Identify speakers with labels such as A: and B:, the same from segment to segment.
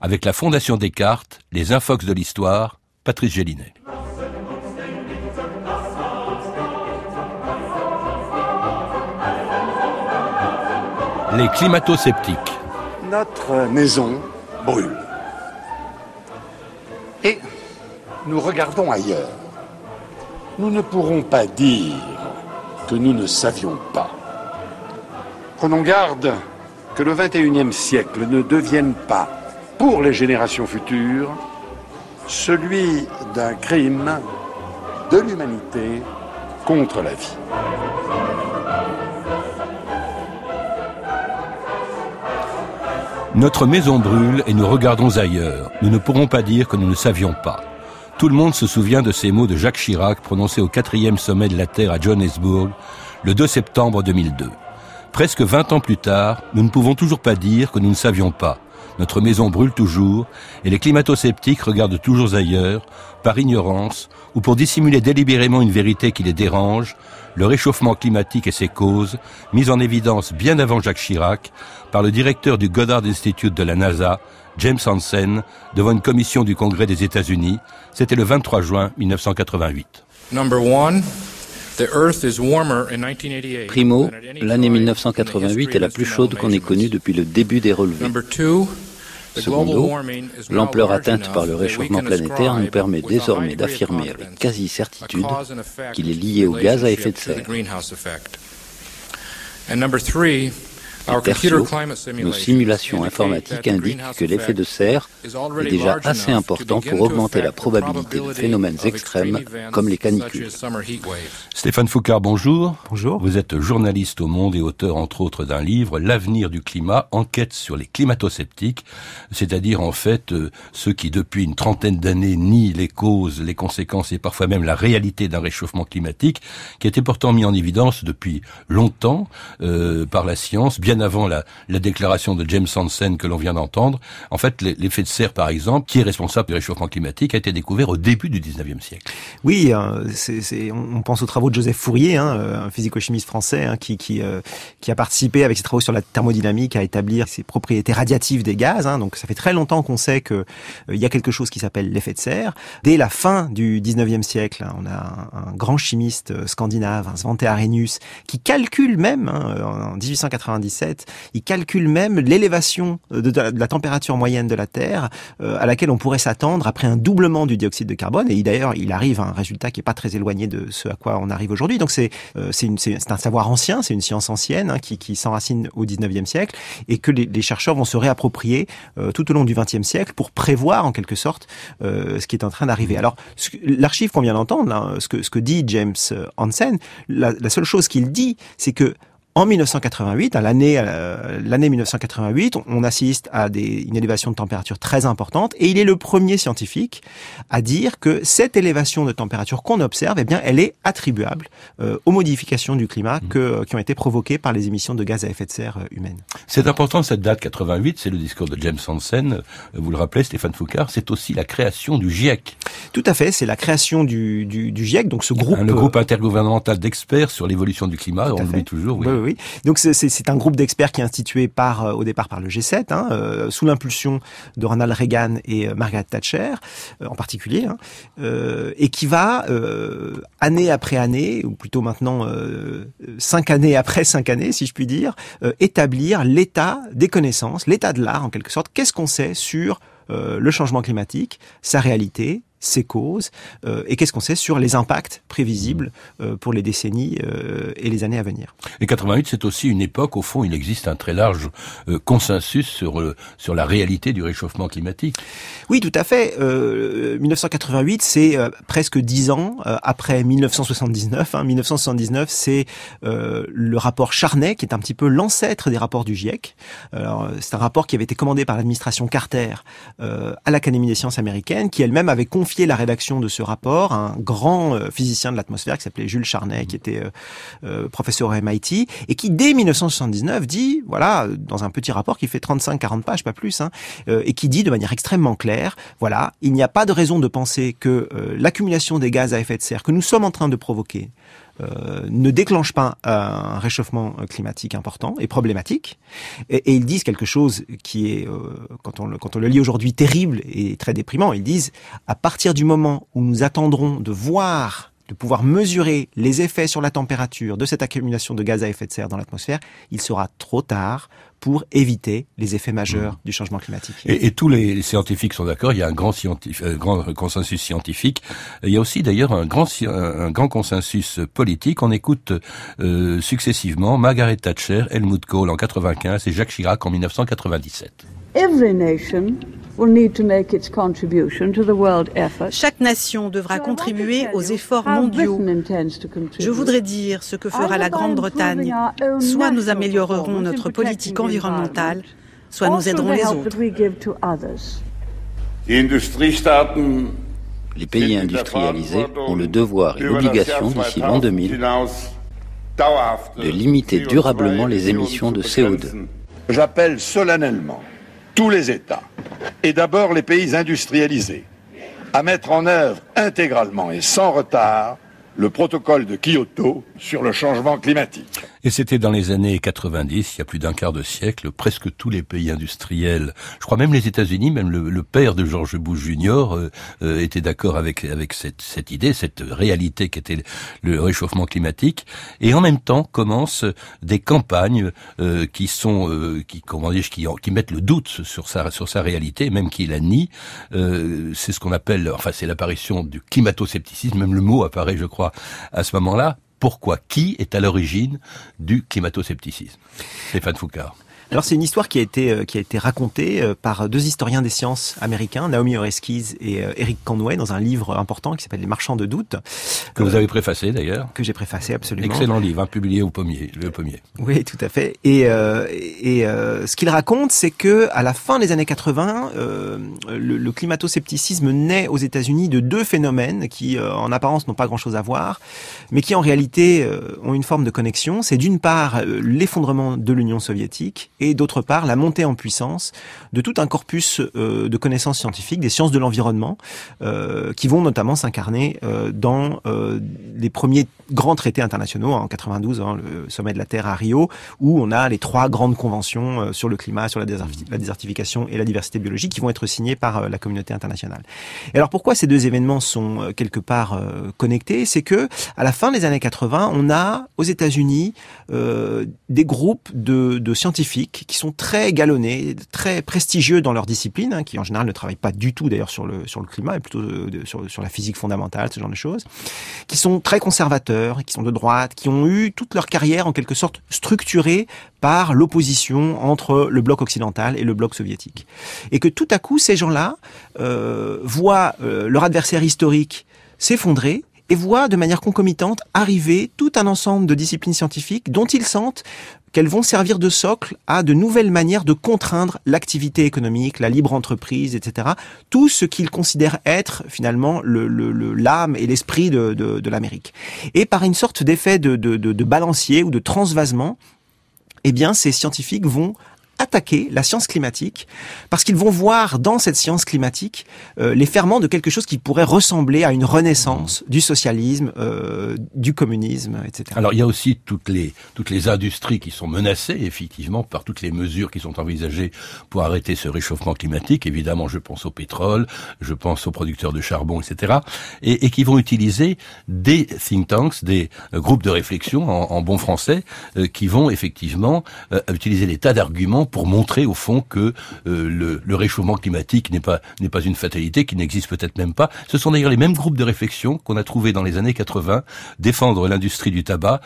A: avec la Fondation Descartes, les Infox de l'Histoire, Patrice Gélinet. Les climato-sceptiques.
B: Notre maison brûle. Et nous regardons ailleurs. Nous ne pourrons pas dire que nous ne savions pas. Prenons garde que le XXIe siècle ne devienne pas pour les générations futures celui d'un crime de l'humanité contre la vie.
A: Notre maison brûle et nous regardons ailleurs. Nous ne pourrons pas dire que nous ne savions pas. Tout le monde se souvient de ces mots de Jacques Chirac prononcés au quatrième sommet de la Terre à Johannesburg le 2 septembre 2002. Presque 20 ans plus tard, nous ne pouvons toujours pas dire que nous ne savions pas. Notre maison brûle toujours et les climato-sceptiques regardent toujours ailleurs, par ignorance ou pour dissimuler délibérément une vérité qui les dérange, le réchauffement climatique et ses causes, mis en évidence bien avant Jacques Chirac par le directeur du Goddard Institute de la NASA, James Hansen, devant une commission du Congrès des États-Unis. C'était le 23 juin 1988.
C: Primo, l'année 1988 est la plus chaude qu'on ait connue depuis le début des relevés. Secondo, l'ampleur atteinte par le réchauffement planétaire nous permet désormais d'affirmer avec quasi-certitude qu'il est lié au gaz à effet de serre. Nos simulations informatiques indiquent que l'effet de serre est déjà assez important pour augmenter la probabilité de phénomènes extrêmes comme les canicules.
A: Stéphane Foucard, bonjour.
D: Bonjour.
A: Vous êtes journaliste au Monde et auteur entre autres d'un livre, L'avenir du climat, enquête sur les climato-sceptiques, c'est-à-dire en fait euh, ceux qui depuis une trentaine d'années nient les causes, les conséquences et parfois même la réalité d'un réchauffement climatique qui a été pourtant mis en évidence depuis longtemps euh, par la science, bien avant la, la déclaration de James Hansen que l'on vient d'entendre. En fait, l'effet de serre, par exemple, qui est responsable du réchauffement climatique, a été découvert au début du 19e siècle.
D: Oui, euh, on pense aux travaux de Joseph Fourier, hein, euh, un physico-chimiste français hein, euh, qui, a participé avec ses travaux sur la thermodynamique à établir ses propriétés radiatives des gaz. Hein, donc ça fait très longtemps qu'on sait qu'il y a quelque chose qui s'appelle l'effet de serre. Dès la fin du 19e siècle, on a un, grand chimiste scandinave, Svante Arrhenius, qui calcule même, en 1897, il calcule même l'élévation de, la température moyenne de la Terre à laquelle on pourrait s'attendre après un doublement du dioxyde de carbone. Et d'ailleurs, il arrive à un résultat qui est pas très éloigné de ce à quoi on arrive aujourd'hui. Donc c'est euh, un savoir ancien, c'est une science ancienne hein, qui, qui s'enracine au 19e siècle et que les, les chercheurs vont se réapproprier euh, tout au long du 20e siècle pour prévoir en quelque sorte euh, ce qui est en train d'arriver. Alors l'archive qu'on vient d'entendre, ce, que, ce que dit James Hansen, la, la seule chose qu'il dit, c'est que en 1988, à l'année euh, l'année 1988, on assiste à des, une élévation de température très importante et il est le premier scientifique à dire que cette élévation de température qu'on observe, eh bien, elle est attribuable euh, aux modifications du climat mmh. que, qui ont été provoquées par les émissions de gaz à effet de serre euh, humaines.
A: C'est important cette date 88, c'est le discours de James Hansen. Vous le rappelez, Stéphane Foucard, c'est aussi la création du GIEC.
D: Tout à fait, c'est la création du, du, du, GIEC, donc ce groupe,
A: le groupe intergouvernemental d'experts sur l'évolution du climat. On l'oublie toujours.
D: Oui. oui, oui. Donc c'est un groupe d'experts qui est institué par euh, au départ par le G7, hein, euh, sous l'impulsion de Ronald Reagan et euh, Margaret Thatcher en particulier, hein, et qui va année après année, ou plutôt maintenant cinq années après cinq années, si je puis dire, établir l'état des connaissances, l'état de l'art en quelque sorte. Qu'est-ce qu'on sait sur le changement climatique, sa réalité, ses causes euh, et qu'est-ce qu'on sait sur les impacts prévisibles euh, pour les décennies euh, et les années à venir.
A: Et 88, c'est aussi une époque, au fond, il existe un très large consensus sur, sur la réalité du réchauffement climatique.
D: Oui, tout à fait. 1988, c'est presque dix ans après 1979. 1979, hein. c'est le rapport Charnay, qui est un petit peu l'ancêtre des rapports du GIEC. C'est un rapport qui avait été commandé par l'administration Carter à l'Académie des sciences américaines, qui elle-même avait confié la rédaction de ce rapport à un grand euh, physicien de l'atmosphère qui s'appelait Jules Charnay, qui était euh, euh, professeur à MIT, et qui dès 1979 dit, voilà, dans un petit rapport qui fait 35-40 pages, pas plus, hein, et qui dit de manière extrêmement claire, voilà, il n'y a pas de raison de penser que l'accumulation des gaz à effet de serre que nous sommes en train de provoquer euh, ne déclenche pas un réchauffement climatique important et problématique. Et, ils disent quelque chose qui est, euh, quand, on, quand on le lit aujourd'hui, terrible et très déprimant. Ils disent, à partir du moment où nous attendrons de voir de pouvoir mesurer les effets sur la température de cette accumulation de gaz à effet de serre dans l'atmosphère, il sera trop tard pour éviter les effets majeurs mmh. du changement climatique.
A: Et, tous les scientifiques sont d'accord, il y a un grand, euh, grand consensus scientifique. Il y a aussi d'ailleurs un grand, un grand consensus politique. On écoute euh, successivement Margaret Thatcher, Helmut Kohl en 95 et Jacques Chirac en 1997.
E: Chaque nation devra contribuer aux efforts mondiaux. Je voudrais dire ce que fera la Grande-Bretagne. Soit nous améliorerons notre politique environnementale, soit nous aiderons les autres.
C: Les pays industrialisés ont le devoir et l'obligation d'ici l'an 2000 de limiter durablement les émissions de CO2.
B: J'appelle solennellement tous les États, et d'abord les pays industrialisés, à mettre en œuvre intégralement et sans retard le protocole de Kyoto sur le changement climatique.
A: Et c'était dans les années 90, il y a plus d'un quart de siècle, presque tous les pays industriels, je crois même les États-Unis, même le, père de George Bush Jr. Euh, euh, était d'accord avec avec cette, cette idée, cette réalité qu'était le réchauffement climatique. Et en même temps commencent des campagnes euh, qui sont, qui comment dire, qui, qui mettent le doute sur sa sur sa réalité, même qui la nie. c'est ce qu'on appelle, enfin c'est l'apparition du climato-scepticisme, même le mot apparaît, je crois, à ce moment-là pourquoi Qui est à l'origine du climato-scepticisme? Stéphane Foucault.
D: Alors c'est une histoire qui a été euh, qui a été racontée euh, par deux historiens des sciences américains, Naomi Oreskes et euh, Eric Conway, dans un livre important qui s'appelle Les Marchands de doute.
A: Que vous avez préfacé d'ailleurs.
D: Que j'ai préfacé absolument.
A: Excellent livre, hein, publié au pommier, le pommier.
D: Oui, tout à fait. Et et ce qu'il raconte, c'est que à la fin des années 80, le, le climato-scepticisme naît aux États-Unis de deux phénomènes qui, en apparence, n'ont pas grand-chose à voir, mais qui en réalité ont une forme de connexion. C'est d'une part l'effondrement de l'Union soviétique et d'autre part la montée en puissance de tout un corpus euh, de connaissances scientifiques, des sciences de l'environnement, euh, qui vont notamment s'incarner euh, dans les premiers grands traités internationaux en 92, hein, le sommet de la Terre à Rio, où on a les trois grandes conventions sur le climat, sur la, désertification et la diversité biologique qui vont être signées par la communauté internationale. Et alors pourquoi ces deux événements sont quelque part connectés? C'est que à la fin des années 80, on a aux États-Unis des groupes de, de scientifiques qui sont très galonnés, très prestigieux dans leur discipline, hein, qui en général ne travaillent pas du tout d'ailleurs sur le, sur le climat, mais plutôt euh, sur, sur la physique fondamentale, ce genre de choses, qui sont très conservateurs, qui sont de droite, qui ont eu toute leur carrière en quelque sorte structurée par l'opposition entre le bloc occidental et le bloc soviétique. Et que tout à coup, ces gens-là euh, voient euh, leur adversaire historique s'effondrer et voient de manière concomitante arriver tout un ensemble de disciplines scientifiques dont ils sentent qu'elles vont servir de socle à de nouvelles manières de contraindre l'activité économique, la libre entreprise, etc. Tout ce qu'ils considèrent être finalement le, l'âme et l'esprit de, de, l'Amérique. Et par une sorte d'effet de, de, de, balancier ou de transvasement, eh bien, ces scientifiques vont attaquer la science climatique parce qu'ils vont voir dans cette science climatique euh, les ferments de quelque chose qui pourrait ressembler à une renaissance du socialisme, euh, du communisme, etc.
A: Alors il y a aussi toutes les toutes les industries qui sont menacées effectivement par toutes les mesures qui sont envisagées pour arrêter ce réchauffement climatique. Évidemment, je pense au pétrole, je pense aux producteurs de charbon, etc. Et, et qui vont utiliser des think tanks, des euh, groupes de réflexion en, en bon français, qui vont effectivement utiliser des tas d'arguments pour montrer au fond que le, le, réchauffement climatique n'est pas n'est pas une fatalité, qui n'existe peut-être même pas. Ce sont d'ailleurs les mêmes groupes de réflexion qu'on a trouvé dans les années 80 défendre l'industrie du tabac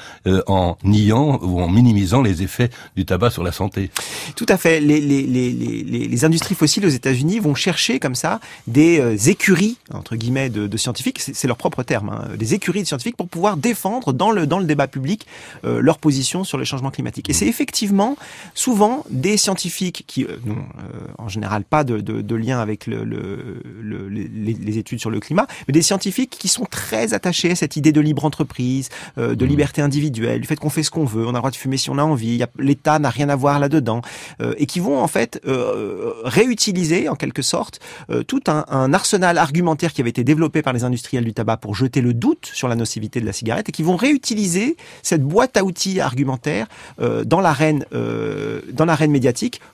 A: en niant ou en minimisant les effets du tabac sur la santé.
D: Tout à fait. Les, les, les, les, les industries fossiles aux États-Unis vont chercher comme ça des écuries entre guillemets de, scientifiques, c'est leur propre terme, hein, des écuries de scientifiques pour pouvoir défendre dans le dans le débat public euh, leur position sur les changements climatiques. Et c'est effectivement souvent des scientifiques qui euh, n'ont euh, en général pas de, de, de lien avec le, le, le les, les, études sur le climat, mais des scientifiques qui sont très attachés à cette idée de libre entreprise, euh, de mmh. liberté individuelle, du fait qu'on fait ce qu'on veut, on a le droit de fumer si on a envie, l'État n'a rien à voir là-dedans, et qui vont en fait réutiliser en quelque sorte tout un, un arsenal argumentaire qui avait été développé par les industriels du tabac pour jeter le doute sur la nocivité de la cigarette et qui vont réutiliser cette boîte à outils argumentaire euh, dans l'arène euh, dans l'arène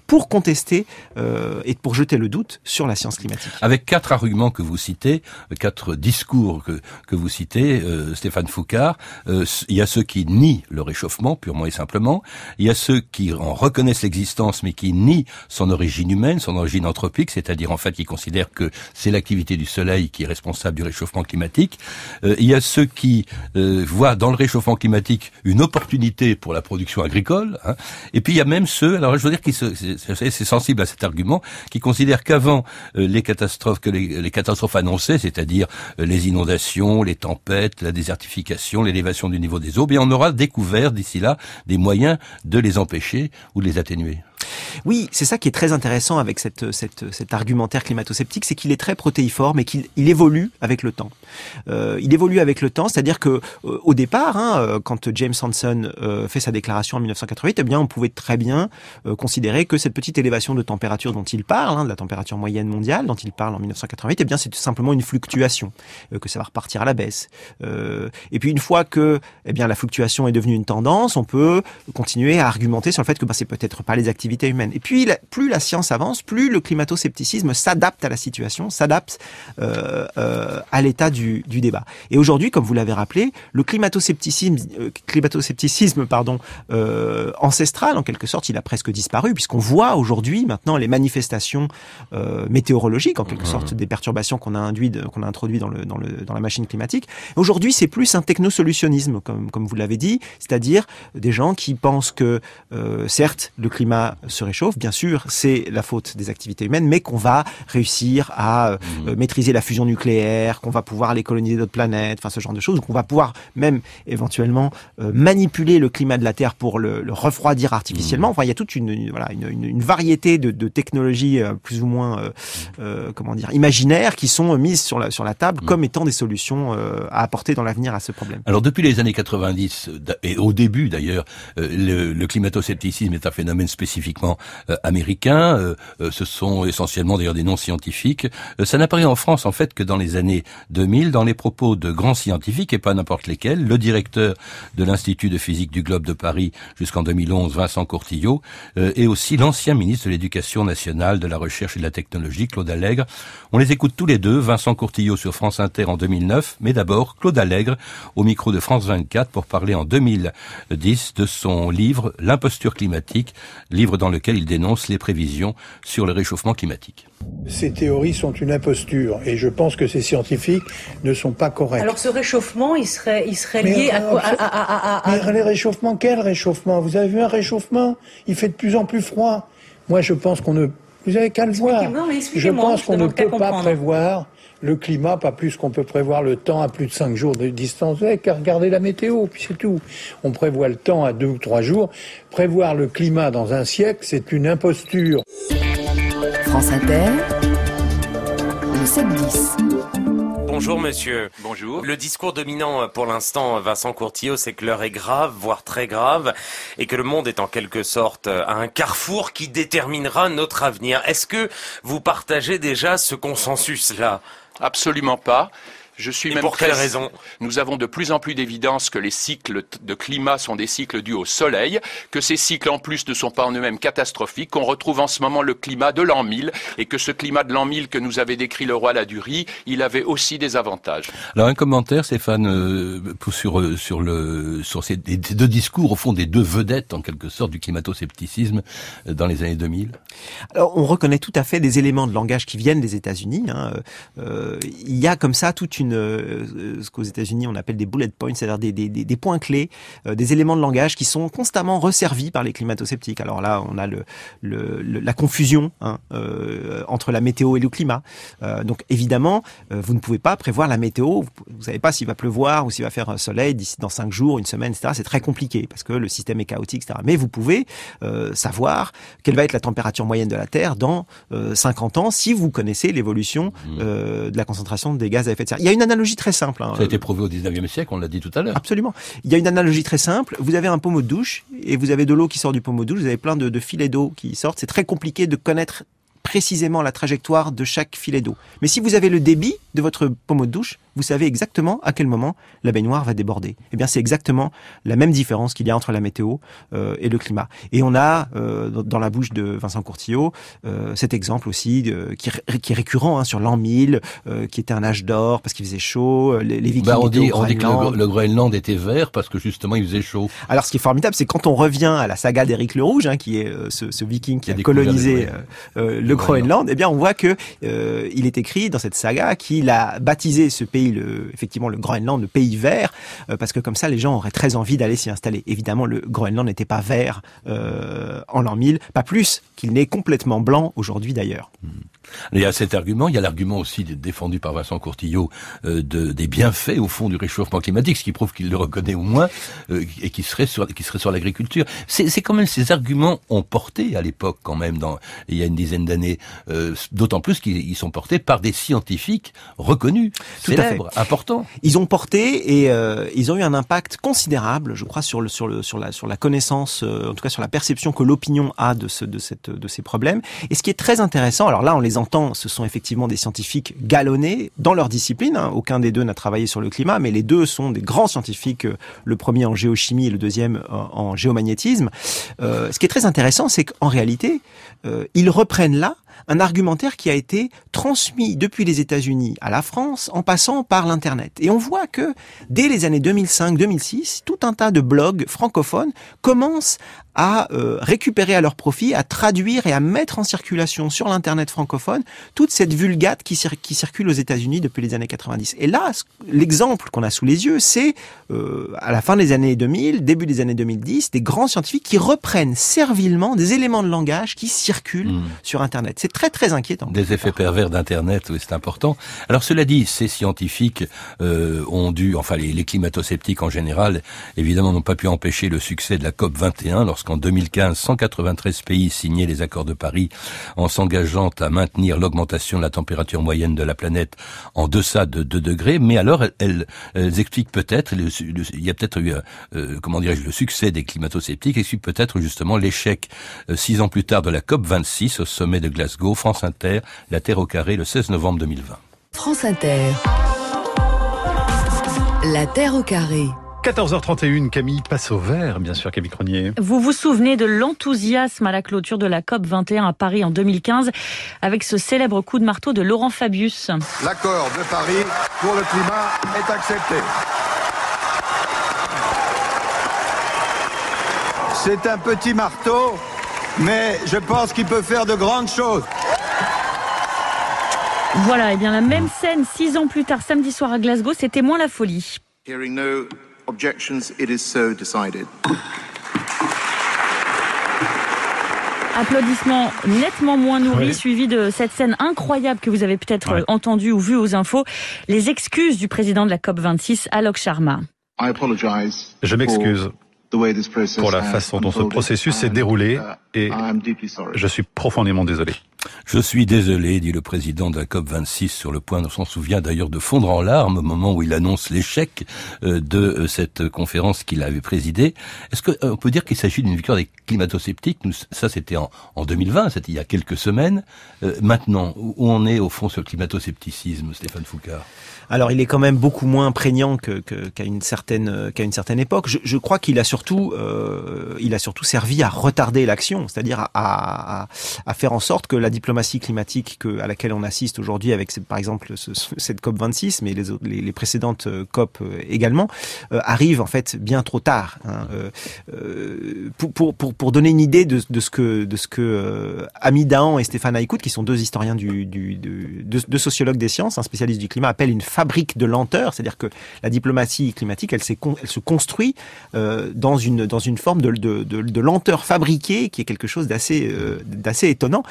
D: pour contester euh, et pour jeter le doute sur la science climatique.
A: Avec quatre arguments que vous citez, quatre discours que, que vous citez, euh, Stéphane Foucard, euh, il y a ceux qui nient le réchauffement purement et simplement, il y a ceux qui en reconnaissent l'existence mais qui nient son origine humaine, son origine anthropique, c'est-à-dire en fait qui considèrent que c'est l'activité du soleil qui est responsable du réchauffement climatique. Euh, il y a ceux qui euh, voient dans le réchauffement climatique une opportunité pour la production agricole. Hein. Et puis il y a même ceux, alors je veux dire, qui c'est sensible à cet argument, qui considèrent qu'avant euh, les catastrophes, que les, catastrophes annoncées, c'est-à-dire euh, les inondations, les tempêtes, la désertification, l'élévation du niveau des eaux, bien on aura découvert d'ici là des moyens de les empêcher ou de les atténuer.
D: Oui, c'est ça qui est très intéressant avec cette, cette, cet argumentaire climato-sceptique, c'est qu'il est très protéiforme et qu'il il évolue avec le temps. Euh, il évolue avec le temps, c'est-à-dire que euh, au départ, hein, euh, quand James Hansen euh, fait sa déclaration en 1988, eh bien, on pouvait très bien euh, considérer que cette petite élévation de température dont il parle, hein, de la température moyenne mondiale dont il parle en 1988, eh bien, c'est simplement une fluctuation, que ça va repartir à la baisse. et puis une fois que, eh bien, la fluctuation est devenue une tendance, on peut continuer à argumenter sur le fait que bah, c'est peut-être pas les activités humaines et puis, plus la science avance, plus le climato-scepticisme s'adapte à la situation, s'adapte euh, euh, à l'état du, du, débat. Et aujourd'hui, comme vous l'avez rappelé, le climato-scepticisme, euh, climato-scepticisme pardon, ancestral, en quelque sorte, il a presque disparu, puisqu'on voit aujourd'hui maintenant les manifestations météorologiques, en quelque mmh. sorte, des perturbations qu'on a, induit, qu'on a introduit dans, le, dans, le, dans la machine climatique. Aujourd'hui, c'est plus un technosolutionnisme, comme, comme vous l'avez dit, c'est-à-dire des gens qui pensent que, certes, le climat se réchauffe, bien sûr, c'est la faute des activités humaines, mais qu'on va réussir à euh, mmh. maîtriser la fusion nucléaire, qu'on va pouvoir aller coloniser d'autres planètes, enfin ce genre de choses, qu'on va pouvoir même éventuellement euh, manipuler le climat de la Terre pour le, le refroidir artificiellement. Mmh. Enfin, il y a toute une, une voilà une, une, une, variété de, de technologies euh, plus ou moins euh, euh, comment dire imaginaires qui sont mises sur la sur la table mmh. comme étant des solutions à apporter dans l'avenir à ce problème.
A: Alors depuis les années 90 et au début d'ailleurs, le, le climato-scepticisme est un phénomène spécifiquement euh, américains. Euh, euh, ce sont essentiellement d'ailleurs des non scientifiques. ça n'apparaît en France en fait que dans les années 2000, dans les propos de grands scientifiques et pas n'importe lesquels. Le directeur de l'Institut de physique du globe de Paris jusqu'en 2011, Vincent Courtillot, et aussi l'ancien ministre de l'Éducation nationale, de la recherche et de la technologie, Claude Allègre. On les écoute tous les deux. Vincent Courtillot sur France Inter en 2009, mais d'abord Claude Allègre au micro de France 24 pour parler en 2010 de son livre L'imposture climatique, livre dans lequel il dénonce les prévisions sur le réchauffement climatique.
F: Ces théories sont une imposture et je pense que ces scientifiques ne sont pas corrects.
G: Alors ce réchauffement, il serait, il serait lié à, quoi? à, à,
F: à, Mais les réchauffements, quel réchauffement? Vous avez vu un réchauffement? Il fait de plus en plus froid. Moi, je pense qu'on ne... Vous avez qu'à le voir. Je pense qu'on ne peut pas prévoir le climat, pas plus qu'on peut prévoir le temps à plus de 5 jours de distance. Vous n'avez qu'à regarder la météo, puis c'est tout. On prévoit le temps à 2 ou 3 jours. Prévoir le climat dans un siècle, c'est une imposture.
H: France Inter, le 7-10.
I: Bonjour monsieur.
J: Bonjour.
I: Le discours dominant pour l'instant, Vincent Courtillot, c'est que l'heure est grave, voire très grave, et que le monde est en quelque sorte à un carrefour qui déterminera notre avenir. Est-ce que vous partagez déjà ce consensus-là?
J: Absolument pas.
B: Je suis même
I: pour quelle raison?
B: Nous avons de plus en plus d'évidence que les cycles de climat sont des cycles dus au soleil, que ces cycles en plus ne sont pas en eux-mêmes catastrophiques, qu'on retrouve en ce moment le climat de l'an 1000 et que ce climat de l'an 1000 que nous avait décrit le roi Ladurie, il avait aussi des avantages.
A: Alors un commentaire, Stéphane, euh, sur euh, sur le sur ces, deux discours au fond des deux vedettes en quelque sorte du climato-scepticisme euh, dans les années 2000.
D: Alors on reconnaît tout à fait des éléments de langage qui viennent des États-Unis. Hein. Euh, il y a comme ça toute une ce qu'aux États-Unis on appelle des bullet points, c'est-à-dire des, des, des, points clés, des éléments de langage qui sont constamment resservis par les climato-sceptiques. Alors là on a le, le, la confusion hein, entre la météo et le climat. donc évidemment vous ne pouvez pas prévoir la météo. Vous savez pas s'il va pleuvoir ou s'il va faire soleil d'ici dans cinq jours, une semaine, etc. C'est très compliqué parce que le système est chaotique, etc. Mais vous pouvez euh, savoir quelle va être la température moyenne de la Terre dans euh, 50 ans si vous connaissez l'évolution mmh. euh, de la concentration des gaz à effet de serre. Il y a une analogie très simple. Hein.
A: Ça a été prouvé au 19e siècle, on l'a dit tout à l'heure.
D: Absolument. Il y a une analogie très simple. Vous avez un pommeau de douche et vous avez de l'eau qui sort du pommeau de douche. Vous avez plein de, de filets d'eau qui sortent. C'est très compliqué de connaître précisément la trajectoire de chaque filet d'eau. Mais si vous avez le débit de votre pommeau de douche, vous savez exactement à quel moment la baignoire va déborder. Eh bien, c'est exactement la même différence qu'il y a entre la météo euh, et le climat. Et on a euh, dans la bouche de Vincent Courtillot euh, cet exemple aussi qui, qui, est récurrent hein, sur l'an 1000, qui était un âge d'or parce qu'il faisait chaud. Les, les Vikings
A: bah on, dit, on dit, que le, Groenland était vert parce que justement il faisait chaud.
D: Alors, ce qui est formidable, c'est quand on revient à la saga d'Éric le Rouge, hein, qui est ce, ce, Viking qui, a, colonisé le Groenland, eh bien, on voit que euh, il est écrit dans cette saga qu'il a baptisé ce pays, le, effectivement, le Groenland, le pays vert, euh, parce que comme ça, les gens auraient très envie d'aller s'y installer. Évidemment, le Groenland n'était pas vert euh, en l'an 1000, pas plus qu'il n'est complètement blanc aujourd'hui d'ailleurs. Mmh.
A: Il y a cet argument, il y a l'argument aussi défendu par Vincent Courtillot euh, de, des bienfaits au fond du réchauffement climatique, ce qui prouve qu'il le reconnaît au moins euh, et qui serait sur qui serait sur l'agriculture. C'est quand même ces arguments ont porté à l'époque quand même dans il y a une dizaine d'années, euh, d'autant plus qu'ils sont portés par des scientifiques reconnus, Tout célèbres, importants.
D: Ils ont porté et euh, ils ont eu un impact considérable, je crois, sur le sur le sur la sur la connaissance, en tout cas sur la perception que l'opinion a de ce de cette de ces problèmes. Et ce qui est très intéressant, alors là on les entend, ce sont effectivement des scientifiques galonnés dans leur discipline. Hein. Aucun des deux n'a travaillé sur le climat, mais les deux sont des grands scientifiques, euh, le premier en géochimie et le deuxième en, géomagnétisme. Euh, ce qui est très intéressant, c'est qu'en réalité, euh, ils reprennent là un argumentaire qui a été transmis depuis les États-Unis à la France en passant par l'Internet. Et on voit que dès les années 2005-2006, tout un tas de blogs francophones commencent à euh, récupérer à leur profit, à traduire et à mettre en circulation sur l'internet francophone toute cette vulgate qui, qui circule aux États-Unis depuis les années 90. Et là, l'exemple qu'on a sous les yeux, c'est euh, à la fin des années 2000, début des années 2010, des grands scientifiques qui reprennent servilement des éléments de langage qui circulent mmh. sur Internet. Très très inquiétant.
A: Des effets pervers d'Internet, oui, c'est important. Alors cela dit, ces scientifiques euh, ont dû, enfin les, les climato-sceptiques en général, évidemment n'ont pas pu empêcher le succès de la COP 21 lorsque en 2015, 193 pays signaient les accords de Paris en s'engageant à maintenir l'augmentation de la température moyenne de la planète en deçà de 2 degrés. Mais alors, elles, expliquent peut-être, il y a peut-être eu, euh, comment dirais-je, le succès des climato-sceptiques explique peut-être justement l'échec euh, six ans plus tard de la COP 26 au sommet de Glasgow. France Inter, la Terre au carré, le 16 novembre 2020.
H: France Inter. La Terre au carré.
J: 14h31, Camille passe au vert, bien sûr, Camille Cronier.
K: Vous vous souvenez de l'enthousiasme à la clôture de la COP 21 à Paris en 2015 avec ce célèbre coup de marteau de Laurent Fabius?
L: L'accord de Paris pour le climat est accepté. C'est un petit marteau, mais je pense qu'il peut faire de grandes choses.
K: Voilà, et bien la même scène six ans plus tard, samedi soir à Glasgow, c'était moins la folie. Objections, it is so decided. Applaudissements nettement moins nourris, suivis de cette scène incroyable que vous avez peut-être ouais. entendue ou vue aux infos, les excuses du président de la COP26, Alok Sharma.
J: Je m'excuse pour la façon dont ce processus s'est déroulé uh, et je suis profondément désolé.
A: Je suis désolé, dit le président de la COP26 sur le point, on s'en souvient d'ailleurs de fondre en larmes au moment où il annonce l'échec euh, de euh, cette conférence qu'il avait présidée. Est-ce qu'on euh, peut dire qu'il s'agit d'une victoire des climato-sceptiques? Ça, c'était en, en, 2020, c'était il y a quelques semaines. maintenant, où on est au fond sur le climato-scepticisme, Stéphane Foucard
D: alors il est quand même beaucoup moins prégnant qu'à une certaine qu'à une certaine époque. Je, crois qu'il a surtout il a surtout servi à retarder l'action, c'est-à-dire à, à, faire en sorte que la diplomatie climatique que, à laquelle on assiste aujourd'hui avec par exemple ce, cette COP 26, mais les, précédentes euh, COP euh, également, euh, arrive en fait bien trop tard. Hein. Pour, donner une idée de, ce que de et Stéphane Haïkout, qui sont deux historiens du, deux, sociologues des sciences, un spécialiste du climat, appellent une fabrique de lenteur, c'est-à-dire que la diplomatie climatique, elle, se construit dans une forme de, lenteur fabriquée qui est quelque chose d'assez étonnant.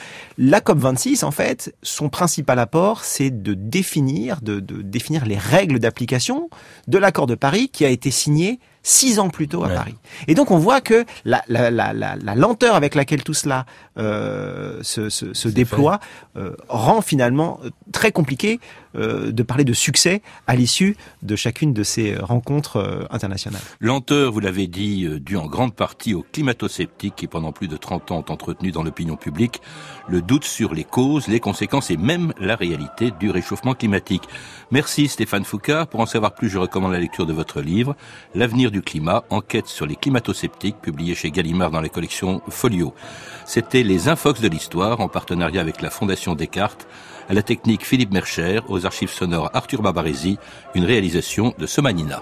D: La COP 26, en fait, son principal apport, c'est de définir les règles d'application de l'accord de Paris qui a été signé six ans plus tôt à Paris. Et donc on voit que la, la, la, la lenteur avec laquelle tout cela euh, se, se, se déploie euh, rend finalement euh, très compliqué euh, de parler de succès à l'issue de chacune de ces rencontres euh, internationales.
A: Lenteur, vous l'avez dit, euh, due en grande partie aux climato-sceptiques qui pendant plus de 30 ans ont entretenu dans l'opinion publique le doute sur les causes, les conséquences et même la réalité du réchauffement climatique. Merci Stéphane Foucault. Pour en savoir plus, je recommande la lecture de votre livre L'avenir du climat, enquête sur les climato-sceptiques, publié chez Gallimard dans les collections Folio. C'était les Infox de l'histoire en partenariat avec la Fondation Descartes, à la technique Philippe Mercher, aux archives sonores Arthur Babaresi, une réalisation de Somanina.